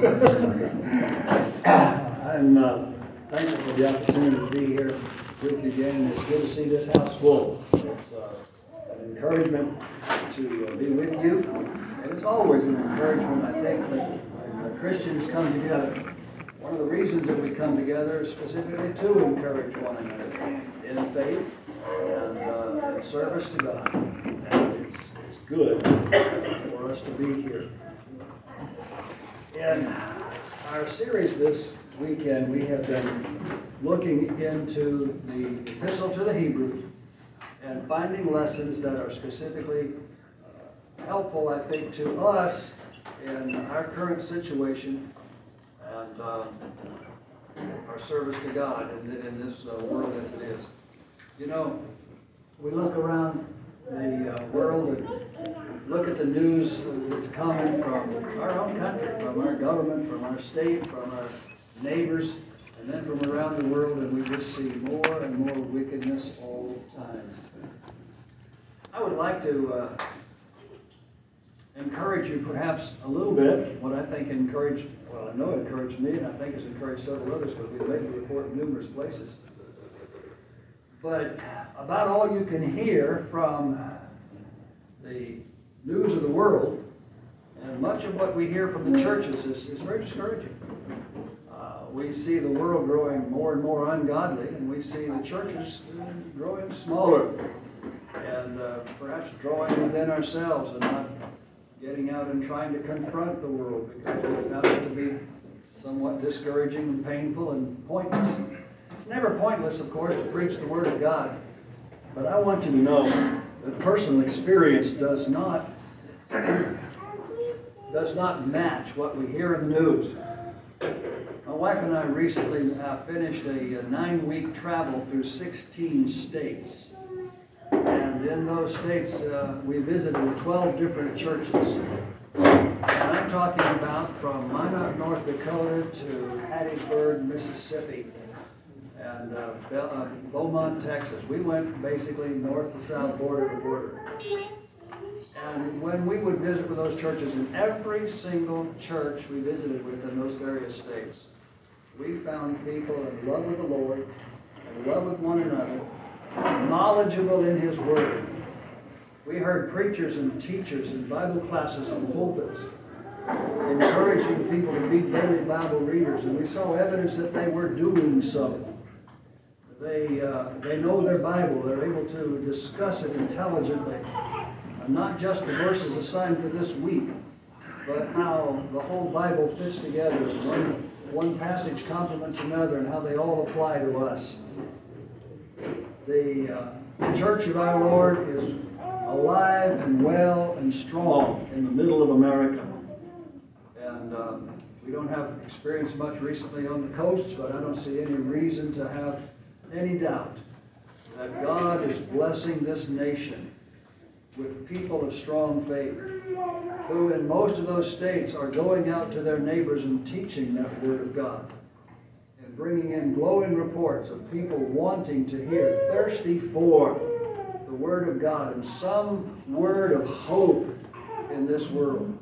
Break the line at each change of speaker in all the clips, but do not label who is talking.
I'm uh, thankful for the opportunity to be here with you again. It's good to see this house full. It's uh, an encouragement to uh, be with you. And it's always an encouragement, I think, when Christians come together. One of the reasons that we come together is specifically to encourage one another in faith and uh, in service to God. And it's, it's good for us to be here. In our series this weekend, we have been looking into the Epistle to the Hebrews and finding lessons that are specifically uh, helpful, I think, to us in our current situation and uh, our service to God in, in this uh, world as it is. You know, we look around the uh, world and look at the news that's coming from our own country, from our government, from our state, from our neighbors, and then from around the world, and we just see more and more wickedness all the time. I would like to uh, encourage you perhaps a little bit, what I think encouraged, well, I know it encouraged me, and I think it's encouraged several others because we've made the report in numerous places. But about all you can hear from the news of the world, and much of what we hear from the churches is, is very discouraging. Uh, we see the world growing more and more ungodly, and we see the churches growing smaller, and uh, perhaps drawing within ourselves and not getting out and trying to confront the world because we found it to be somewhat discouraging and painful and pointless. It's never pointless, of course, to preach the Word of God, but I want you to know that personal experience does not does not match what we hear in the news. My wife and I recently uh, finished a, a nine-week travel through 16 states. And in those states, uh, we visited 12 different churches. And I'm talking about from Minot, North Dakota to Hattiesburg, Mississippi, and uh, uh, Beaumont, Texas. We went basically north to south, border to border. And when we would visit with those churches, in every single church we visited with in those various states, we found people in love with the Lord, in love with one another, knowledgeable in His Word. We heard preachers and teachers in Bible classes and pulpits encouraging people to be daily Bible readers, and we saw evidence that they were doing so. They, uh, they know their Bible, they're able to discuss it intelligently, and not just the verses assigned for this week, but how the whole Bible fits together. One, one passage complements another, and how they all apply to us the uh, Church of our Lord is alive and well and strong in the middle of America. And um, we don't have experienced much recently on the coasts, but I don't see any reason to have any doubt that God is blessing this nation with people of strong faith who in most of those states are going out to their neighbors and teaching that Word of God and bringing in glowing reports of people wanting to hear, thirsty for the Word of God and some word of hope in this world.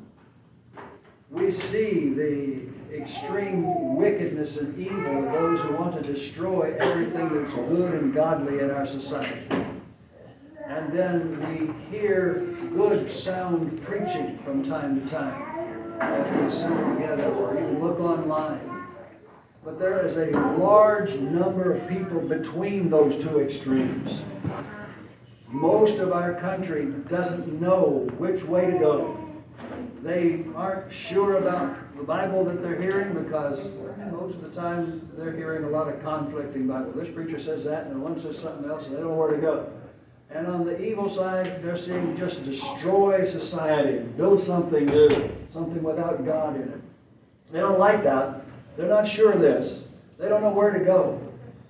We see the extreme wickedness and evil of those who want to destroy everything that's good and godly in our society. And then we hear good, sound preaching from time to time as we sit together or even look online. But there is a large number of people between those two extremes. Most of our country doesn't know which way to go. They aren't sure about the Bible that they're hearing because most of the time they're hearing a lot of conflicting Bible. This preacher says that, and one says something else, and they don't know where to go. And on the evil side, they're seeing just destroy society, build something new, something without God in it. They don't like that. They're not sure of this. They don't know where to go.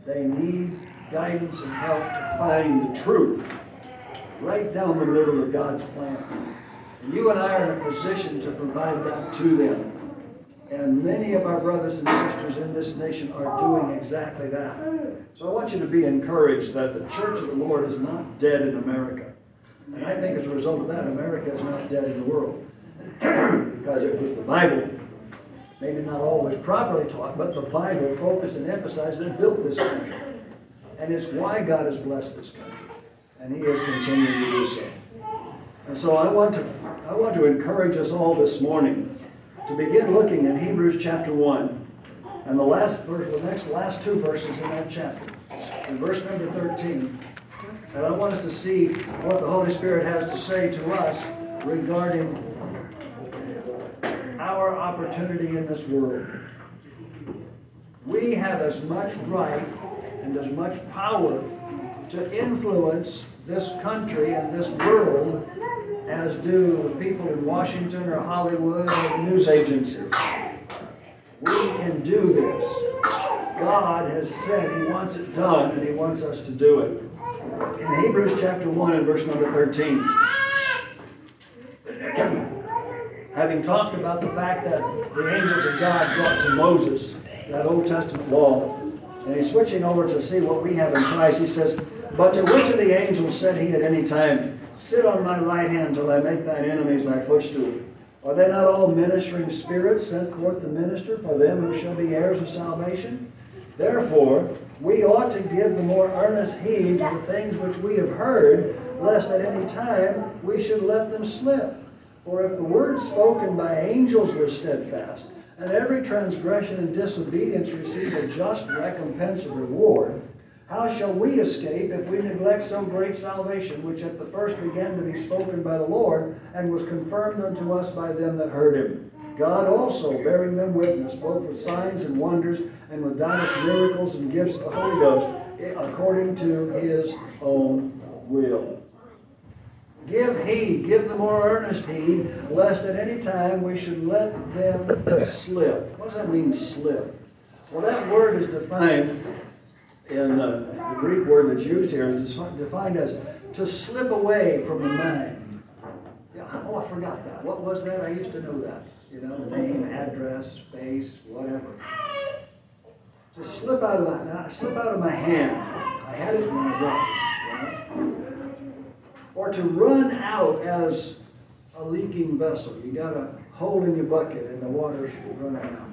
They need guidance and help to find the truth right down the middle of God's plan. And you and I are in a position to provide that to them. And many of our brothers and sisters in this nation are doing exactly that. So I want you to be encouraged that the church of the Lord is not dead in America. And I think as a result of that, America is not dead in the world. because it was the Bible. Maybe not always properly taught, but the Bible focused and emphasized and built this country. And it's why God has blessed this country. And He is continuing to do so. And so I want to I want to encourage us all this morning to begin looking at Hebrews chapter 1 and the last verse, the next last two verses in that chapter. In verse number 13. And I want us to see what the Holy Spirit has to say to us regarding our opportunity in this world. We have as much right and as much power to influence this country and this world as do people in Washington or Hollywood or news agencies. We can do this. God has said He wants it done and He wants us to do it. In Hebrews chapter 1 and verse number 13, having talked about the fact that the angels of God brought to Moses that Old Testament law, and he's switching over to see what we have in Christ, he says, But to which of the angels said he at any time, Sit on my right hand till I make thine enemies thy footstool? Are they not all ministering spirits sent forth to minister for them who shall be heirs of salvation? Therefore, we ought to give the more earnest heed to the things which we have heard, lest at any time we should let them slip. For if the word spoken by angels were steadfast, and every transgression and disobedience received a just recompense of reward, how shall we escape if we neglect some great salvation, which at the first began to be spoken by the Lord, and was confirmed unto us by them that heard him? God also bearing them witness, both with signs and wonders, and with diverse miracles and gifts of the Holy Ghost, eh, according to his own will. Give heed, give the more earnest heed, lest at any time we should let them slip. What does that mean, slip? Well, that word is defined in uh, the Greek word that's used here is defined as to slip away from the mind. Yeah, oh, I forgot that. What was that? I used to know that. You know, name, address, space, whatever. To slip out of my slip out of my hand. I had it when I got or to run out as a leaking vessel. You got a hole in your bucket and the water's running out.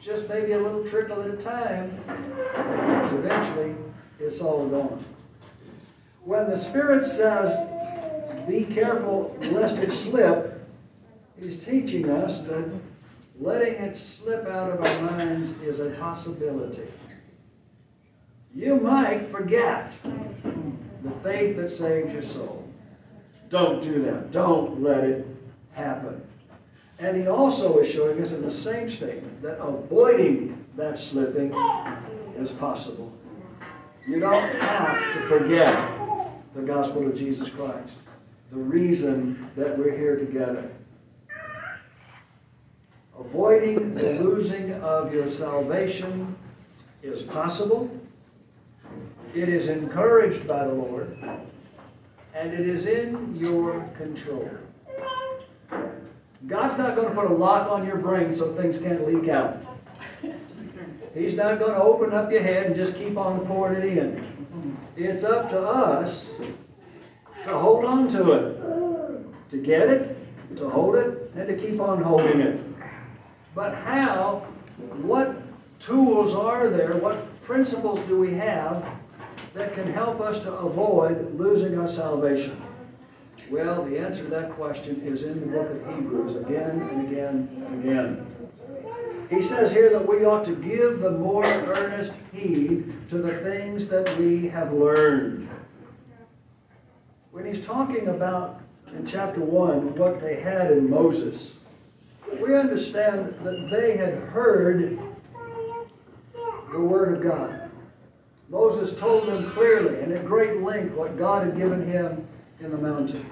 Just maybe a little trickle at a time. Eventually, it's all gone. When the Spirit says, be careful lest it slip, He's teaching us that letting it slip out of our minds is a possibility. You might forget the faith that saved your soul. Don't do that. Don't let it happen. And he also is showing us in the same statement that avoiding that slipping is possible. You don't have to forget the gospel of Jesus Christ, the reason that we're here together. Avoiding the losing of your salvation is possible. It is encouraged by the Lord and it is in your control. God's not going to put a lock on your brain so things can't leak out. He's not going to open up your head and just keep on pouring it in. It's up to us to hold on to it, to get it, to hold it, and to keep on holding it. But how, what tools are there, what principles do we have that can help us to avoid losing our salvation? Well, the answer to that question is in the book of Hebrews again and again and again. He says here that we ought to give the more earnest heed to the things that we have learned. When he's talking about in chapter 1 what they had in Moses, we understand that they had heard the Word of God. Moses told them clearly and at great length what God had given him in the mountain.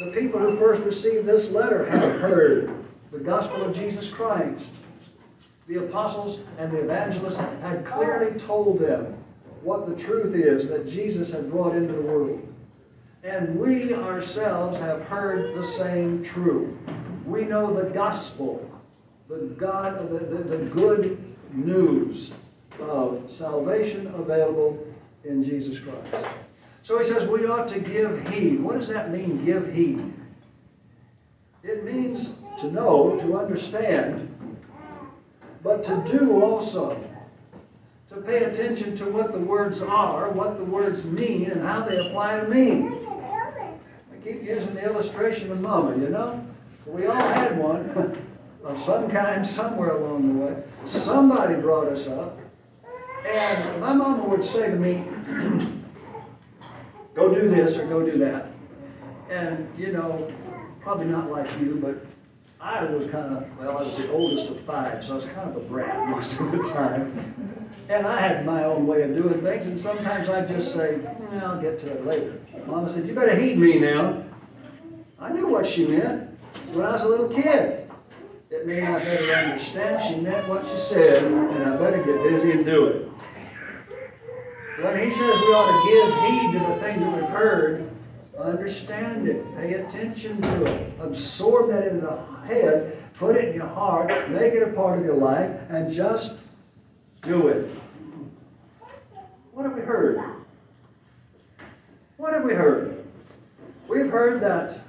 The people who first received this letter had heard the gospel of Jesus Christ. The apostles and the evangelists had clearly told them what the truth is that Jesus had brought into the world. And we ourselves have heard the same truth. We know the gospel, the God, the, the, the good news of salvation available in Jesus Christ. So he says we ought to give heed. What does that mean, give heed? It means to know, to understand, but to do also. To pay attention to what the words are, what the words mean, and how they apply to me. I keep using the illustration of Mama, you know? We all had one of some kind somewhere along the way. Somebody brought us up. And my mama would say to me, go do this or go do that. And, you know, probably not like you, but I was kind of, well, I was the oldest of five, so I was kind of a brat most of the time. And I had my own way of doing things, and sometimes I'd just say, eh, I'll get to it later. Mama said, you better heed me now. I knew what she meant when I was a little kid. It meant I better understand she meant what she said, and I better get busy and do it. When he says we ought to give heed to the things that we've heard, understand it, pay attention to it, absorb that into the head, put it in your heart, make it a part of your life, and just do it. What have we heard? What have we heard? We've heard that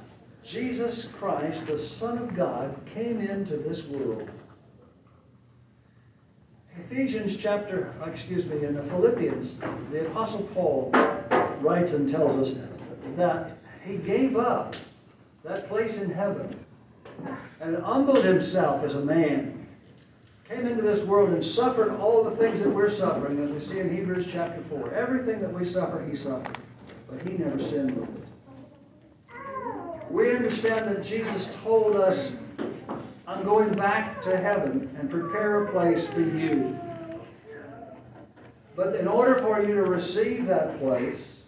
Jesus Christ, the Son of God, came into this world. Ephesians chapter, excuse me, in the Philippians, the Apostle Paul writes and tells us that he gave up that place in heaven and humbled himself as a man, came into this world and suffered all the things that we're suffering, as we see in Hebrews chapter 4. Everything that we suffer, he suffered, but he never sinned with it. We understand that Jesus told us, I'm going back to heaven and prepare a place for you. But in order for you to receive that place,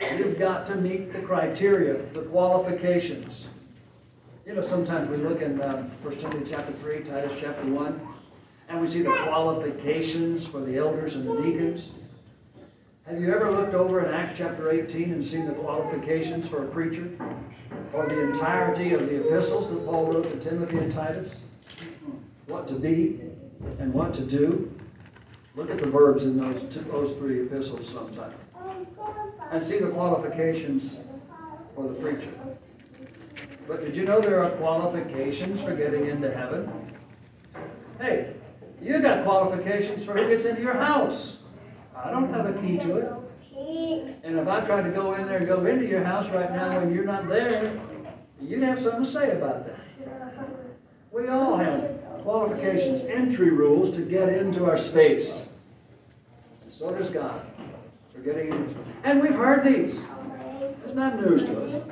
you've got to meet the criteria, the qualifications. You know, sometimes we look in uh, 1 Timothy chapter 3, Titus chapter 1, and we see the qualifications for the elders and the deacons. Have you ever looked over in Acts chapter 18 and seen the qualifications for a preacher? Or the entirety of the epistles that Paul wrote to Timothy and Titus? What to be and what to do? Look at the verbs in those, two, those three epistles sometime. And see the qualifications for the preacher. But did you know there are qualifications for getting into heaven? Hey, you got qualifications for who gets into your house. I don't have a key to it. And if I tried to go in there and go into your house right now when you're not there, you'd have something to say about that. We all have qualifications, entry rules to get into our space. And so does God for getting in. And we've heard these. It's not news to us.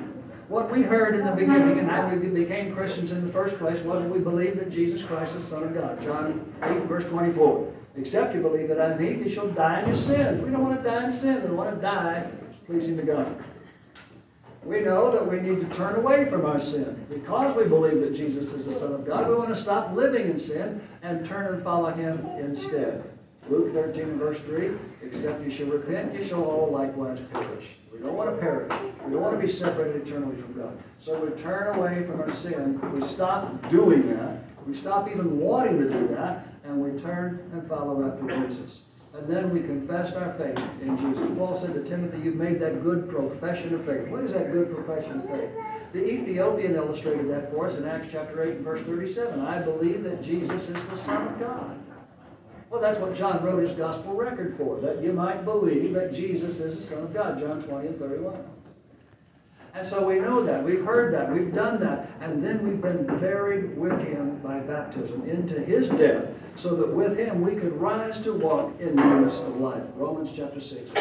What we heard in the beginning and how we became Christians in the first place was we believed that Jesus Christ is the Son of God. John 8, verse 24. Except you believe that I'm He, you shall die in your sins. We don't want to die in sin. We want to die pleasing to God. We know that we need to turn away from our sin. Because we believe that Jesus is the Son of God, we want to stop living in sin and turn and follow Him instead. Luke 13 verse 3, except you shall repent, you shall all likewise perish. We don't want to perish. We don't want to be separated eternally from God. So we turn away from our sin. We stop doing that. We stop even wanting to do that and we turn and follow after Jesus. And then we confessed our faith in Jesus. Paul said to Timothy, You've made that good profession of faith. What is that good profession of faith? The Ethiopian illustrated that for us in Acts chapter 8 and verse 37. I believe that Jesus is the Son of God. Well, that's what John wrote his gospel record for, that you might believe that Jesus is the Son of God, John 20 and 31. And so we know that. We've heard that. We've done that. And then we've been buried with him by baptism into his death, so that with him we could rise to walk in newness of life. Romans chapter 6,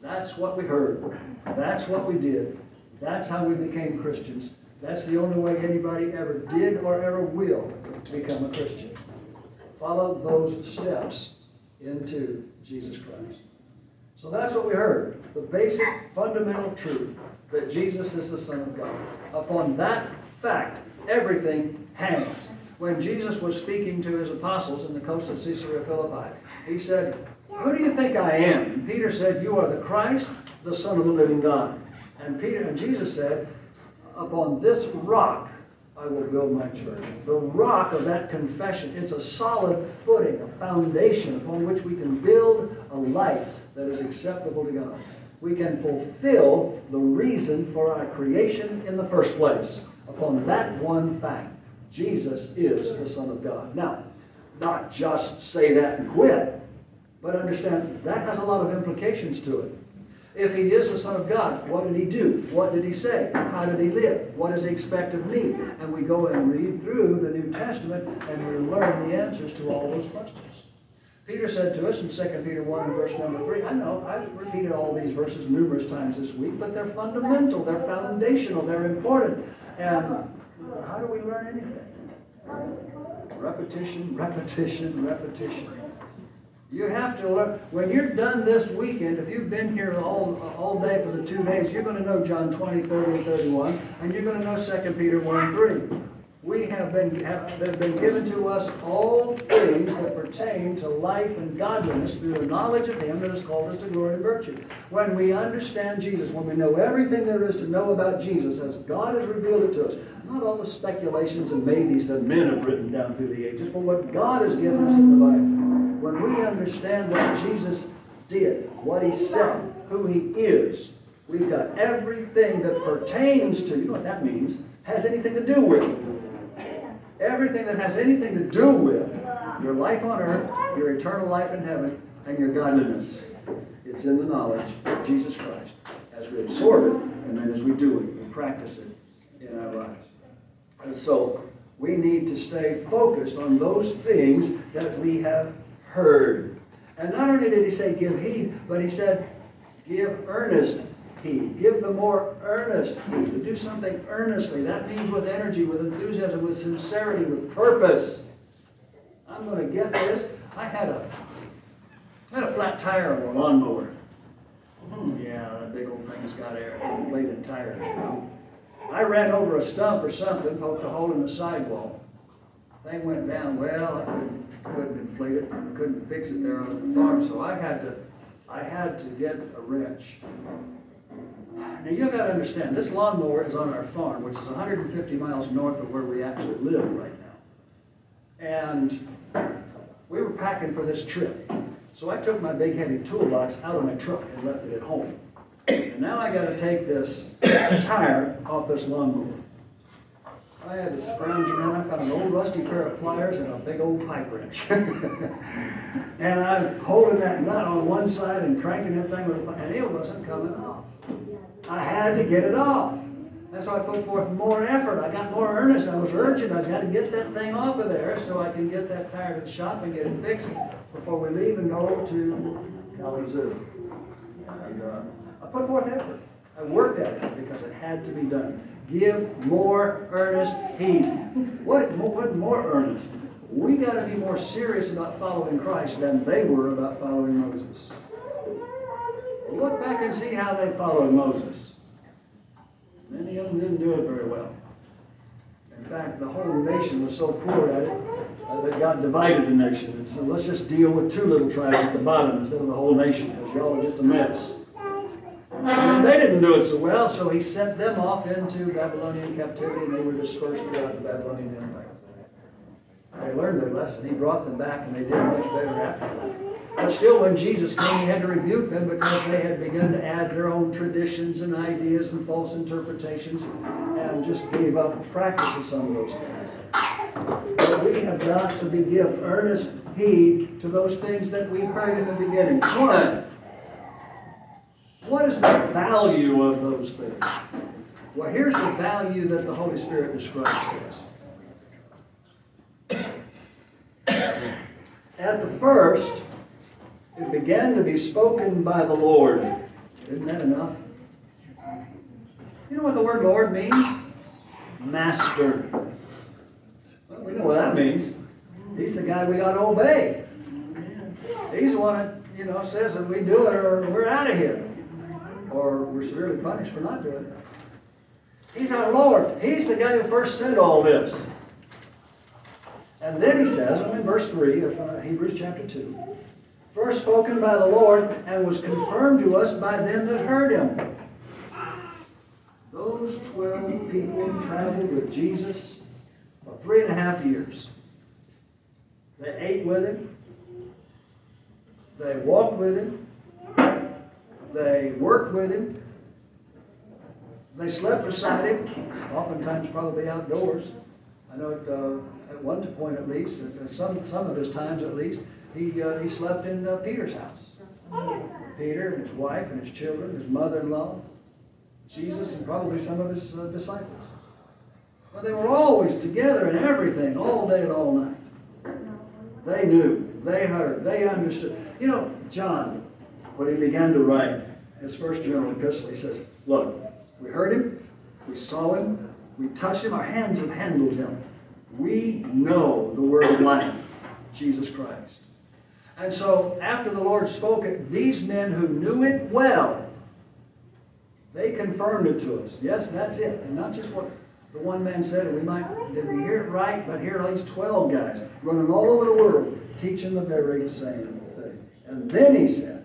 That's what we heard. That's what we did. That's how we became Christians. That's the only way anybody ever did or ever will become a Christian. Follow those steps into Jesus Christ. So that's what we heard. The basic fundamental truth that Jesus is the Son of God. Upon that fact, everything hangs. When Jesus was speaking to his apostles in the coast of Caesarea Philippi, he said, Who do you think I am? And Peter said, You are the Christ, the Son of the living God. And Peter and Jesus said, Upon this rock I will build my church. The rock of that confession, it's a solid footing, a foundation upon which we can build a life that is acceptable to God. We can fulfill the reason for our creation in the first place upon that one fact. Jesus is the Son of God. Now, not just say that and quit, but understand that has a lot of implications to it. If he is the Son of God, what did he do? What did he say? How did he live? What does he expect of me? And we go and read through the New Testament and we learn the answers to all those questions. Peter said to us in 2 Peter 1 verse number 3, I know, I've repeated all these verses numerous times this week, but they're fundamental, they're foundational, they're important. And how do we learn anything? Repetition, repetition, repetition. You have to learn. When you're done this weekend, if you've been here all, all day for the two days, you're going to know John 20, 30, 31, and you're going to know 2 Peter 1, 3. We have been, have, they've been given to us all things that pertain to life and godliness through the knowledge of Him that has called us to glory and virtue. When we understand Jesus, when we know everything there is to know about Jesus as God has revealed it to us, not all the speculations and maybes that men have written down through the ages, but what God has given us in the Bible when we understand what Jesus did, what he said, who he is, we've got everything that pertains to, you know what that means, has anything to do with. Everything that has anything to do with your life on earth, your eternal life in heaven, and your godliness. It's in the knowledge of Jesus Christ as we absorb it, and then as we do it, we practice it in our lives. And so we need to stay focused on those things that we have heard. And not only did he say give heed, but he said give earnest heed. Give the more earnest heed. To do something earnestly. That means with energy, with enthusiasm, with sincerity, with purpose. I'm going to get this. I had a, I had a flat tire on a lawnmower. Hmm, yeah, that big old thing's got air, inflated tires. I ran over a stump or something, poked a hole in the sidewall. Thing went down well. I couldn't couldn't inflate it, couldn't fix it there on the farm, so I had to, I had to get a wrench. Now you've got to understand, this lawnmower is on our farm, which is 150 miles north of where we actually live right now. And we were packing for this trip. So I took my big heavy toolbox out of my truck and left it at home. And now I got to take this tire off this lawnmower. I had to scrounge around. I found an old rusty pair of pliers and a big old pipe wrench. and I'm holding that nut on one side and cranking that thing with a and it wasn't coming off. I had to get it off. And so I put forth more effort. I got more earnest. I was urgent. I got to get that thing off of there so I can get that tire to the shop and get it fixed before we leave and go to Kalamazoo. And uh, I put forth effort. I worked at it because it had to be done. Give more earnest heed. What, what more earnest? We got to be more serious about following Christ than they were about following Moses. Look back and see how they followed Moses. Many of them didn't do it very well. In fact, the whole nation was so poor at it uh, that God divided the nation and said, let's just deal with two little tribes at the bottom instead of the whole nation because y'all are just a mess. And they didn't do it so well, so he sent them off into Babylonian captivity and they were dispersed throughout the Babylonian Empire. They learned their lesson. He brought them back and they did much better after that. But still, when Jesus came, he had to rebuke them because they had begun to add their own traditions and ideas and false interpretations and just gave up the practice of some of those things. But we have got to be give earnest heed to those things that we heard in the beginning. One, what is the value of those things? Well, here's the value that the Holy Spirit describes to us. At the first, it began to be spoken by the Lord. Isn't that enough? You know what the word Lord means? Master. Well, we know what that means. He's the guy we got to obey. He's the one that, you know, says that we do it or we're out of here or we're severely punished for not doing it. He's our Lord. He's the guy who first said all this. And then he says, in verse 3 of uh, Hebrews chapter 2, first spoken by the Lord and was confirmed to us by them that heard him. Those 12 people traveled with Jesus for three and a half years. They ate with him. They walked with him. They worked with him. They slept beside him, oftentimes probably outdoors. I know at, uh, at one point at least, at some, some of his times at least, he, uh, he slept in uh, Peter's house. Peter and his wife and his children, his mother-in-law, Jesus and probably some of his uh, disciples. But they were always together in everything, all day and all night. They knew, they heard, they understood. You know, John, when he began to write his first general epistle, he says, Look, we heard him, we saw him, we touched him, our hands have handled him. We know the word of life, Jesus Christ. And so, after the Lord spoke it, these men who knew it well, they confirmed it to us. Yes, that's it. And not just what the one man said, we might, did we hear it right? But here are at least 12 guys running all over the world teaching the very same thing. And then he said,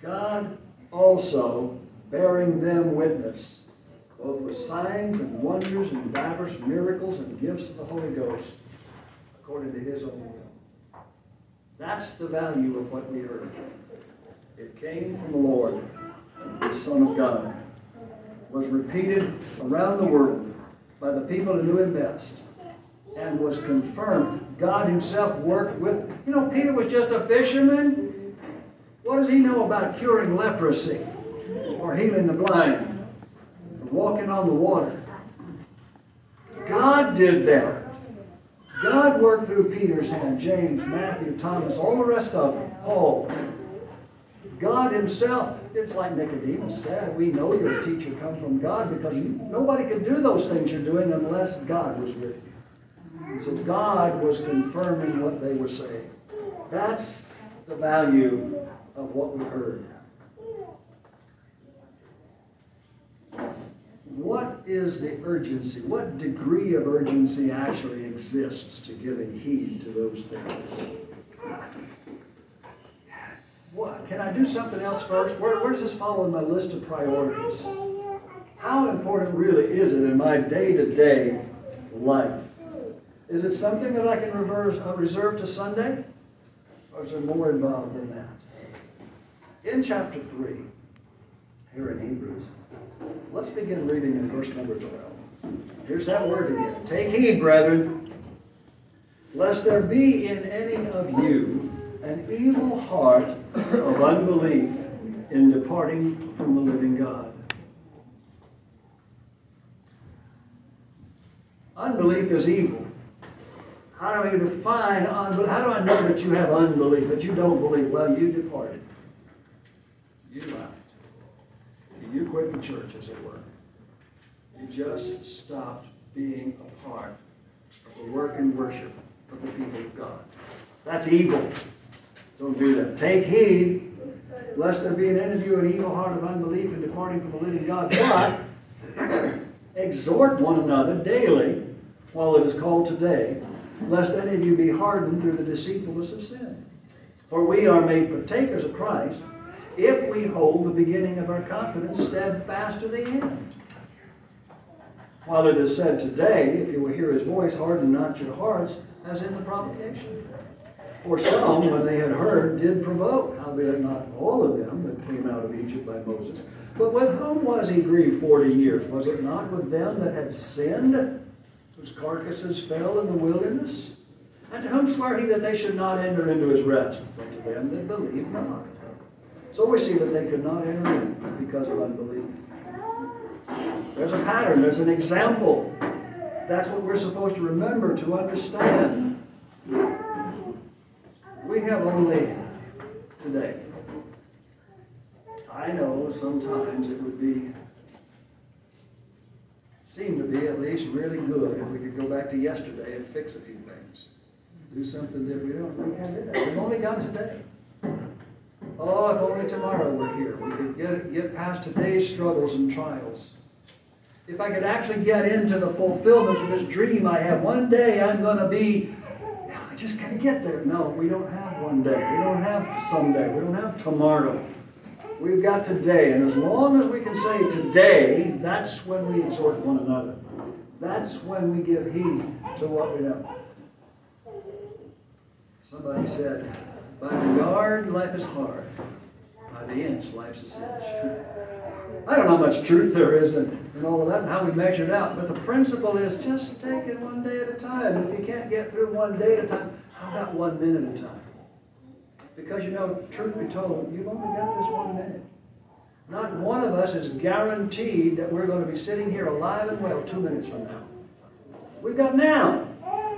God also bearing them witness, both with signs and wonders and divers miracles and gifts of the Holy Ghost, according to his own. That's the value of what we heard. It came from the Lord, the Son of God, was repeated around the world by the people who knew him best, and was confirmed. God himself worked with, you know, Peter was just a fisherman. What does he know about curing leprosy or healing the blind or walking on the water? God did that. God worked through Peter's hand, James, Matthew, Thomas, all the rest of them, Paul. God Himself, it's like Nicodemus said, we know your teacher come from God because you, nobody can do those things you're doing unless God was with you. So God was confirming what they were saying. That's the value of what we heard. What is the urgency? What degree of urgency actually exists to giving heed to those things? What? Can I do something else first? Where, where does this fall in my list of priorities? How important really is it in my day to day life? Is it something that I can reverse, uh, reserve to Sunday? Or is there more involved in that? In chapter 3, here in Hebrews, let's begin reading in verse number 12. Here's that word again. Take heed, brethren, lest there be in any of you an evil heart of unbelief in departing from the living God. Unbelief is evil. How do I define unbelief? How do I know that you have unbelief, that you don't believe? Well, you departed. You left. You quit the church, as it were. You just stopped being a part of the work and worship of the people of God. That's evil. Don't do that. Take heed, lest there be in any of you an evil heart of unbelief in departing from the living God. But exhort one another daily, while it is called today, lest any of you be hardened through the deceitfulness of sin. For we are made partakers of Christ if we hold the beginning of our confidence steadfast to the end. While it is said today, if you will hear his voice, harden not your hearts, as in the provocation. For some, when they had heard, did provoke, howbeit not all of them that came out of Egypt by Moses. But with whom was he grieved forty years? Was it not with them that had sinned, whose carcasses fell in the wilderness? And to whom sware he that they should not enter into his rest? But to them that believed not. So we see that they could not enter in because of unbelief. There's a pattern, there's an example. That's what we're supposed to remember to understand. We have only today. I know sometimes it would be, seem to be at least really good if we could go back to yesterday and fix a few things. Do something that we don't, we can't do that. We've only got today. Oh, if only tomorrow were here. We could get, get past today's struggles and trials. If I could actually get into the fulfillment of this dream I have, one day I'm going to be, I just got to get there. No, we don't have one day. We don't have someday. We don't have tomorrow. We've got today. And as long as we can say today, that's when we exhort one another. That's when we give heed to what we know. Somebody said, by the yard, life is hard. by the inch, life's a cinch. I don't know how much truth there is in, in all of that and how we measure it out, but the principle is just take it one day at a time. If you can't get through one day at a time, how about one minute at a time? Because you know, truth be told, you've only got this one minute. Not one of us is guaranteed that we're going to be sitting here alive and well two minutes from now. We've got now.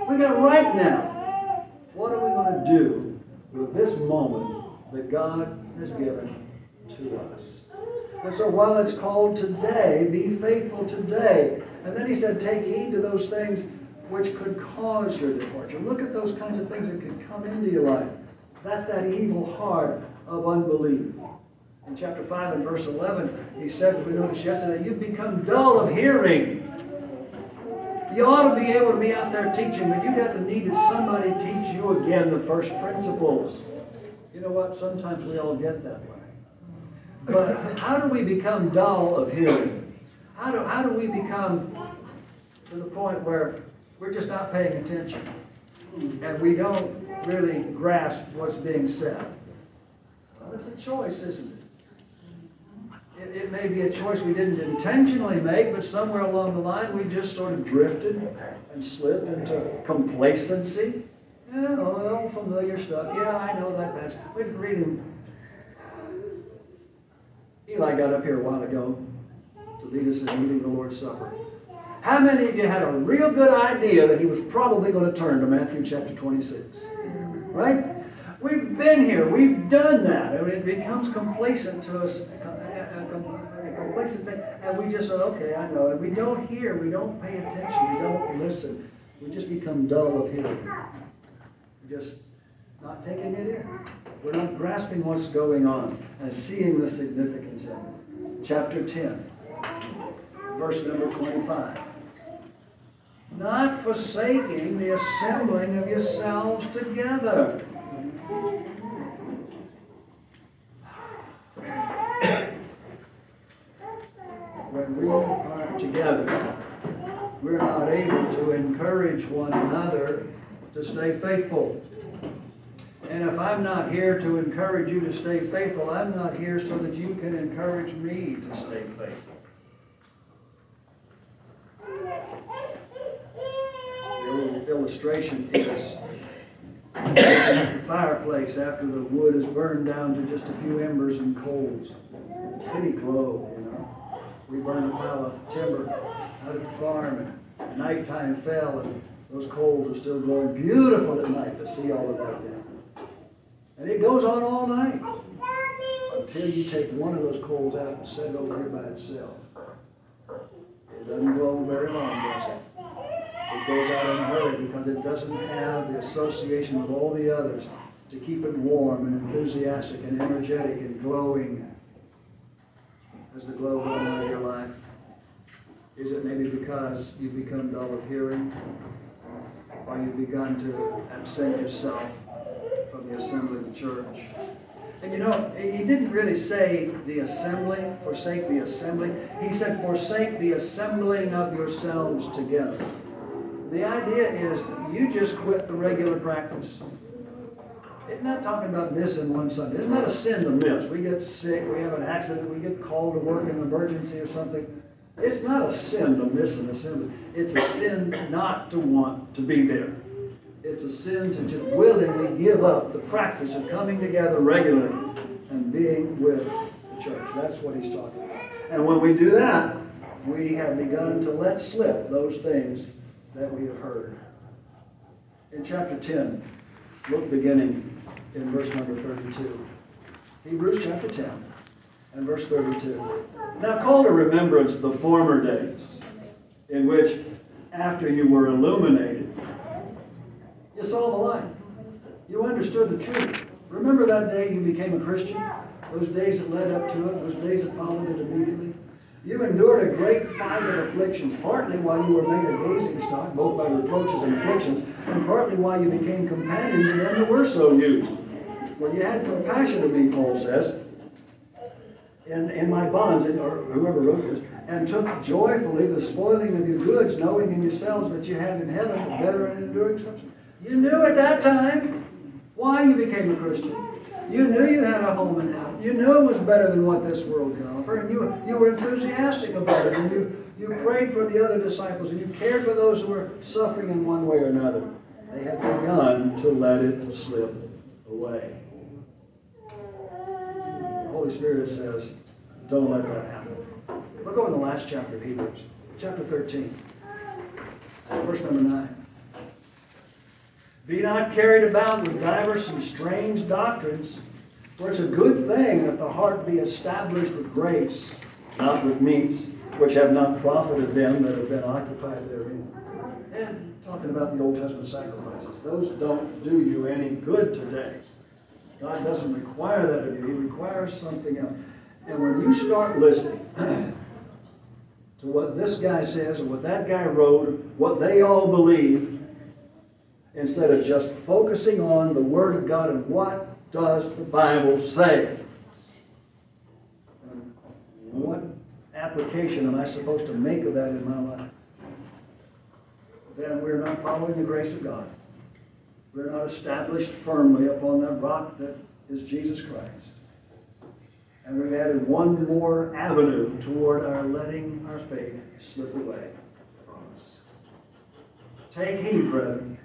We've got right now. What are we going to do with this moment that God has given to us? And so while it's called today, be faithful today. And then he said, take heed to those things which could cause your departure. Look at those kinds of things that could come into your life. That's that evil heart of unbelief. In chapter 5 and verse 11, he said, we noticed yesterday, you've become dull of hearing. You ought to be able to be out there teaching, but you got to need somebody teach you again the first principles. You know what? Sometimes we all get that way. But how do we become dull of hearing? How do, how do we become to the point where we're just not paying attention and we don't really grasp what's being said? Well, it's a choice, isn't it? It, it may be a choice we didn't intentionally make, but somewhere along the line we just sort of drifted and slipped into complacency. Yeah, oh, all familiar stuff. Yeah, I know that passage. We've been reading Eli got up here a while ago to lead us in eating the Lord's Supper. How many of you had a real good idea that he was probably going to turn to Matthew chapter 26? Right? We've been here. We've done that. Mean, it becomes complacent to us, a, complacent thing, and we just say, okay, I know. And we don't hear. We don't pay attention. We don't listen. We just become dull of hearing. We just not taking it in. We're not grasping what's going on and seeing the significance of it. Chapter 10, verse number 25. Not forsaking the assembling of yourselves together. When we are together, we're not able to encourage one another to stay faithful. And if I'm not here to encourage you to stay faithful, I'm not here so that you can encourage me to stay faithful. The old illustration is the fireplace after the wood is burned down to just a few embers and coals. Pretty glow. We burned a pile of timber out of the farm, and nighttime fell, and those coals were still glowing beautiful at night to see all of that. And it goes on all night until you take one of those coals out and set it over here by itself. It doesn't glow very long, does it? It goes out in a hurry because it doesn't have the association with all the others to keep it warm and enthusiastic and energetic and glowing. Has the glow gone out of your life? Is it maybe because you've become dull of hearing? Or you've begun to absent yourself from the assembly of the church. And you know, he didn't really say the assembly, forsake the assembly. He said, forsake the assembling of yourselves together. The idea is you just quit the regular practice. It's not talking about missing one Sunday. It's not a sin to miss. We get sick, we have an accident, we get called to work in an emergency or something. It's not a sin to miss an assembly. It's a sin not to want to be there. It's a sin to just willingly give up the practice of coming together regularly and being with the church. That's what he's talking about. And when we do that, we have begun to let slip those things that we have heard. In chapter 10, look beginning in verse number 32. Hebrews chapter 10 and verse 32. Now call to remembrance the former days in which, after you were illuminated, you saw the light. You understood the truth. Remember that day you became a Christian? Those days that led up to it, those days that followed it immediately? You endured a great fight of afflictions, partly while you were made a gazing stock, both by reproaches and afflictions, and partly while you became companions of them that were so used. Well, you had compassion of me, Paul says, in, in my bonds, or whoever wrote this, and took joyfully the spoiling of your goods, knowing in yourselves that you have in heaven a better and enduring substance. You knew at that time why you became a Christian. You knew you had a home in heaven. You knew it was better than what this world can offer, and you, you were enthusiastic about it, and you, you prayed for the other disciples, and you cared for those who were suffering in one way or another. They had begun to let it slip away. Holy Spirit says, don't let that happen. Look over in the last chapter of Hebrews, chapter 13, verse number 9. Be not carried about with divers and strange doctrines, for it's a good thing that the heart be established with grace, not with meats, which have not profited them that have been occupied therein. And talking about the Old Testament sacrifices, those don't do you any good today. God doesn't require that of you, He requires something else. And when you start listening to what this guy says and what that guy wrote, what they all believe, instead of just focusing on the Word of God and what does the Bible say? And what application am I supposed to make of that in my life? Then we're not following the grace of God. We're not established firmly upon that rock that is Jesus Christ. And we've added one more avenue toward our letting our faith slip away from us. Take heed, brethren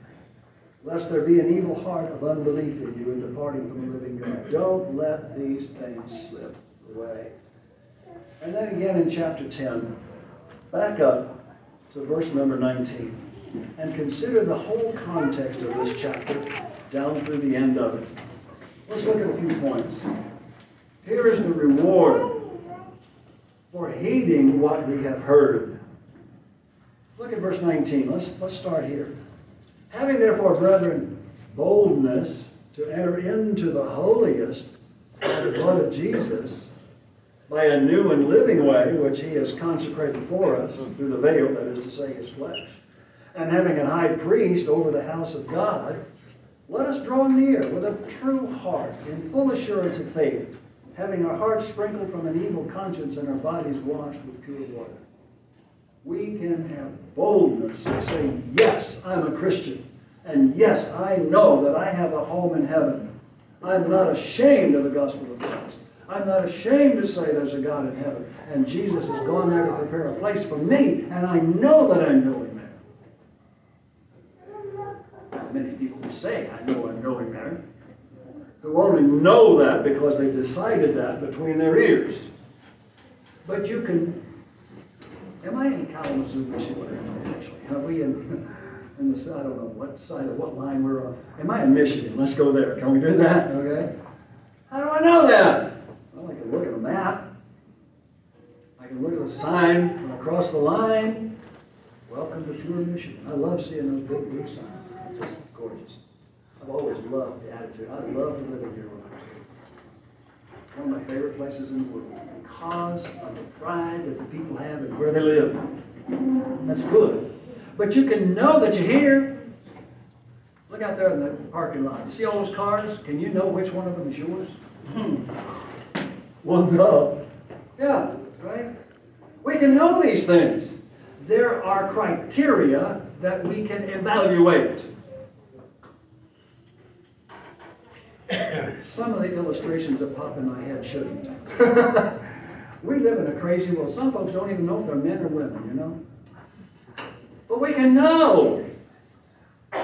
lest there be an evil heart of unbelief in you in departing from the living God. Don't let these things slip away. And then again in chapter 10, back up to verse number 19 and consider the whole context of this chapter down through the end of it. Let's look at a few points. Here is the reward for heeding what we have heard. Look at verse 19. Let's, let's start here. Having therefore, brethren, boldness to enter into the holiest by the blood of Jesus, by a new and living way which he has consecrated for us through the veil, that is to say, his flesh, and having a high priest over the house of God, let us draw near with a true heart, in full assurance of faith, having our hearts sprinkled from an evil conscience and our bodies washed with pure water we can have boldness to say, Yes, I'm a Christian. And yes, I know that I have a home in heaven. I'm not ashamed of the gospel of Christ. I'm not ashamed to say there's a God in heaven. And Jesus has gone there to prepare a place for me, and I know that I'm going there. Say, I know I'm going there, who only know that because they've decided that between their ears. But you can Am I in Kalamazoo, Michigan? Actually, are we in, in the, I don't know what side of what line we're on. Am I in Michigan? Let's go there. Can we do that? Okay. How do I know that? Well, I can look at a map. I can look at a sign across the line. Welcome to Pure Michigan. I love seeing those big blue signs. It's just gorgeous. I've always loved the attitude. I love living here when I was one of my favorite places in the world because of the pride that the people have in where they live. That's good. But you can know that you're here. Look out there in the parking lot. You see all those cars? Can you know which one of them is yours? Hmm. One up. Yeah, right? We can know these things. There are criteria that we can evaluate. Some of the illustrations that pop in my head shouldn't. we live in a crazy world. Some folks don't even know if they're men or women, you know? But we can know. We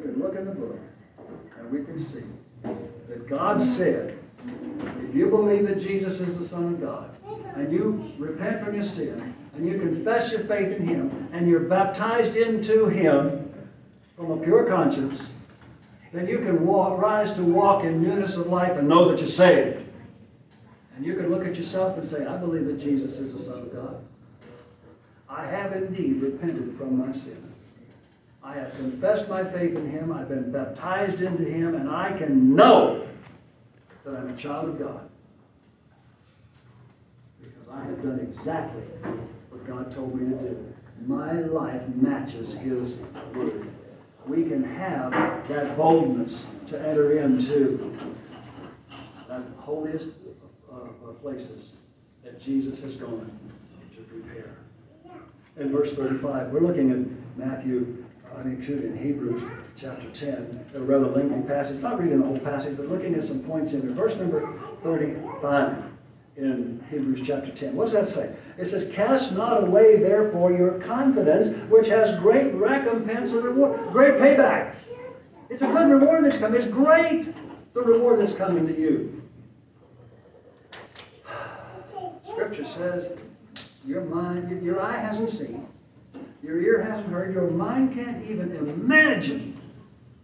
can look in the book and we can see that God said, if you believe that Jesus is the Son of God, and you repent from your sin, and you confess your faith in Him, and you're baptized into Him, from a pure conscience, then you can walk, rise to walk in newness of life and know that you're saved. And you can look at yourself and say, I believe that Jesus is the Son of God. I have indeed repented from my sin. I have confessed my faith in Him. I've been baptized into Him, and I can know that I'm a child of God. Because I have done exactly what God told me to do. My life matches His word we can have that boldness to enter into that holiest of places that Jesus has gone to prepare. In verse 35, we're looking at Matthew I mean, excuse me, in Hebrews chapter 10, a rather lengthy passage, not reading the whole passage, but looking at some points in there. Verse number 35 in Hebrews chapter 10. What does that say? It says, Cast not away, therefore, your confidence, which has great recompense and reward, great payback. It's a good reward that's coming. It's great, the reward that's coming to you. Scripture says, Your mind, your eye hasn't seen, your ear hasn't heard, your mind can't even imagine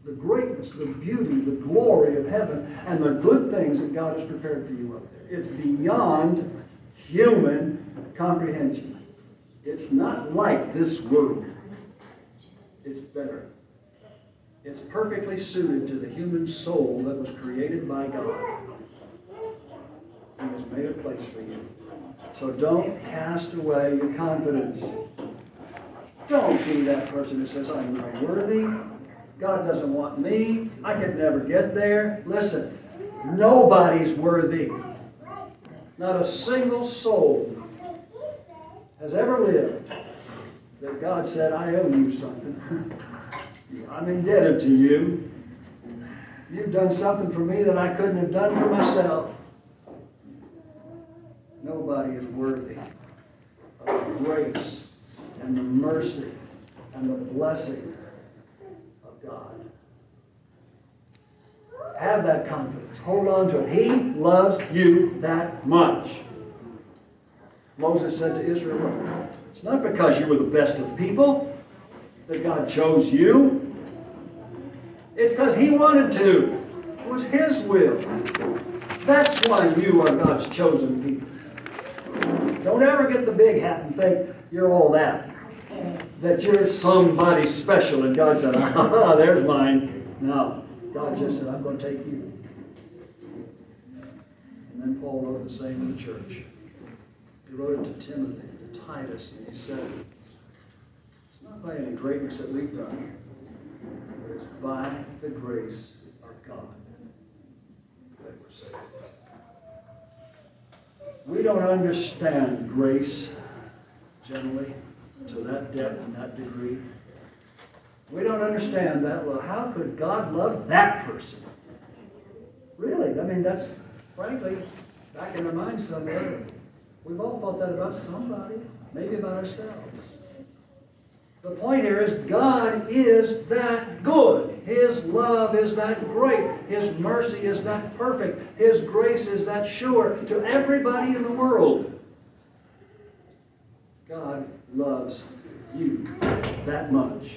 the greatness, the beauty, the glory of heaven, and the good things that God has prepared for you up there. It's beyond human comprehension. It's not like this world. It's better. It's perfectly suited to the human soul that was created by God. He has made a place for you. So don't cast away your confidence. Don't be that person who says, I'm not worthy. God doesn't want me. I could never get there. Listen, nobody's worthy. Not a single soul has ever lived that God said, I owe you something. I'm indebted to you. You've done something for me that I couldn't have done for myself. Nobody is worthy of the grace and the mercy and the blessing God. Have that confidence. Hold on to it. He loves you that much. Moses said to Israel, It's not because you were the best of people that God chose you. It's because He wanted to. It was His will. That's why you are God's chosen people. Don't ever get the big hat and think you're all that. That you're somebody special and God said, ah, there's mine. No. God just said, I'm going to take you. And then Paul wrote the same to the church. He wrote it to Timothy, to Titus, and he said, It's not by any greatness that we've done, but it's by the grace of God that we're saved. We don't understand grace generally to that depth and that degree. We don't understand that. Well, how could God love that person? Really? I mean, that's frankly back in our minds somewhere. We've all thought that about somebody, maybe about ourselves. The point here is God is that good. His love is that great. His mercy is that perfect. His grace is that sure to everybody in the world. God loves you that much.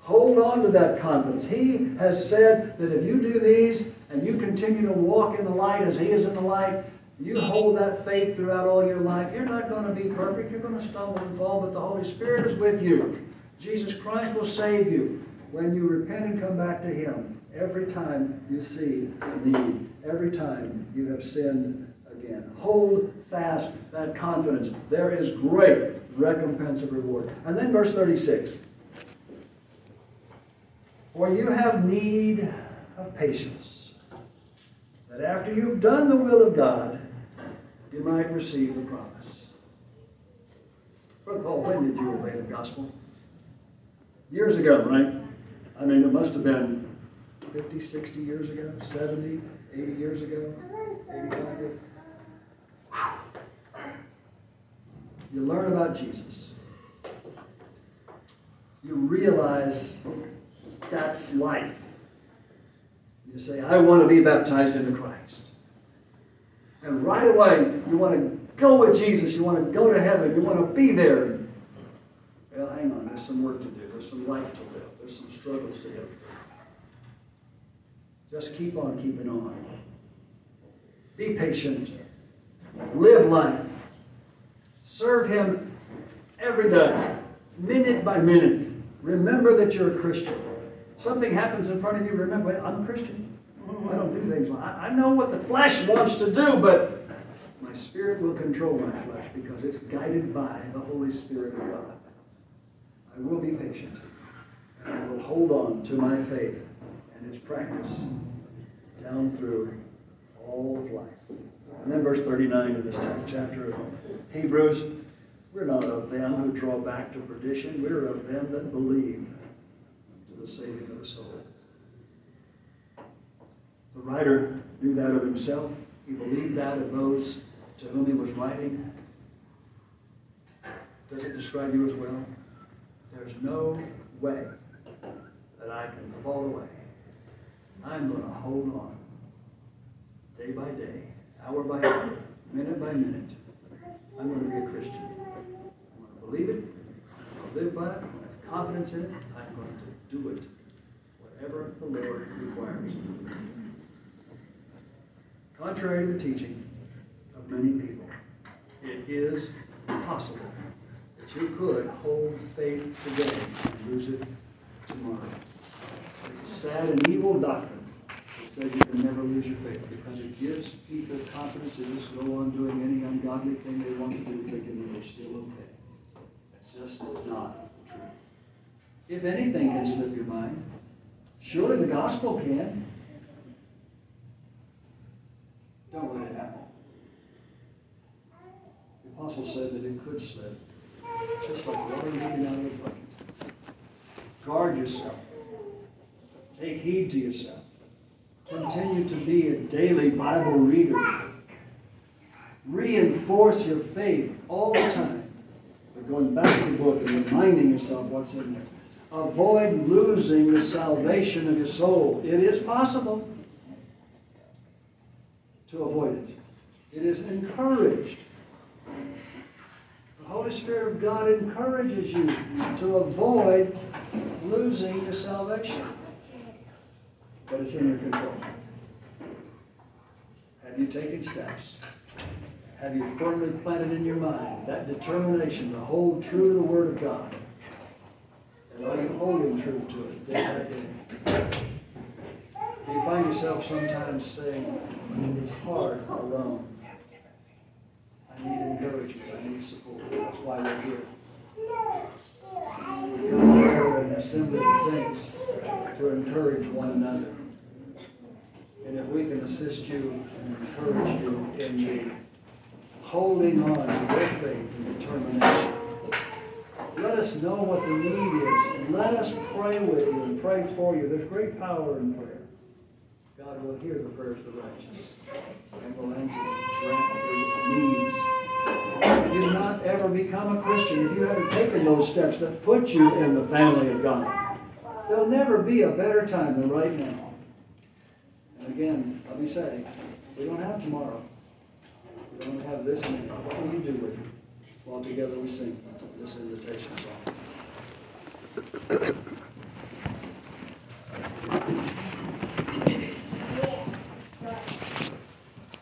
Hold on to that confidence. He has said that if you do these and you continue to walk in the light as He is in the light, you hold that faith throughout all your life. You're not going to be perfect. You're going to stumble and fall, but the Holy Spirit is with you. Jesus Christ will save you when you repent and come back to Him. Every time you see a need, every time you have sinned again. Hold fast that confidence. There is great recompense of reward. And then verse 36. For you have need of patience, that after you've done the will of God, you might receive the promise. Brother Paul, when did you obey the gospel? Years ago, right? I mean, it must have been 50, 60 years ago, 70, 80 years ago, 85 years. You learn about Jesus. You realize that's life. You say, I want to be baptized into Christ. And right away, you want to go with Jesus. You want to go to heaven. You want to be there. Well, hang on. There's some work to do. There's some life to live. There's some struggles to get Just keep on keeping on. Be patient. Live life. Serve Him every day, minute by minute. Remember that you're a Christian. Something happens in front of you, remember, I'm a Christian. Oh, I don't do things. I, I know what the flesh wants to do, but my spirit will control my flesh because it's guided by the Holy Spirit of God. I will be patient. And I will hold on to my faith and its practice down through all of life. And then verse 39 of this 10th chapter of Hebrews, we're not of them who draw back to perdition. We're of them that believe to the saving of the soul. The writer knew that of himself. He believed that of those to whom he was writing. Does it describe you as well? There's no way that I can fall away. I'm going to hold on day by day, hour by hour, minute by minute. I'm going to be a Christian. I'm going to believe it. To live by it. To have confidence in it. I'm going to do it, whatever the Lord requires. Contrary to the teaching of many people, it is possible that you could hold faith today and lose it tomorrow. It's a sad and evil doctrine that you can never lose your faith because it gives people confidence to just go on doing any ungodly thing they want to do thinking that they're still okay. It's just not true. If anything can slip your mind, surely the gospel can. Don't let it happen. The apostle said that it could slip, just like water leaking out of a bucket. Guard yourself. Take heed to yourself. Continue to be a daily Bible reader. Reinforce your faith all the time. by going back to the book and reminding yourself what's in there. Avoid losing the salvation of your soul. It is possible to avoid it. It is encouraged. The Holy Spirit of God encourages you to avoid losing your salvation. But it's in your control. Have you taken steps? Have you firmly planted in your mind that determination to hold true to the Word of God? And are you holding true to it day by day? Do you find yourself sometimes saying, it's hard alone? I need encouragement. I need support. That's why we're here. We come together in an assembly of saints to encourage one another. And if we can assist you and encourage you in the holding on to your faith and determination, let us know what the need is. And let us pray with you and pray for you. There's great power in prayer. God will hear the prayers of the righteous and will answer your needs. If you've not ever become a Christian, if you haven't taken those steps that put you in the family of God, there'll never be a better time than right now. And again, let me say, we don't have tomorrow. We don't have this minute. What will you do with it? While together we sing this invitation song.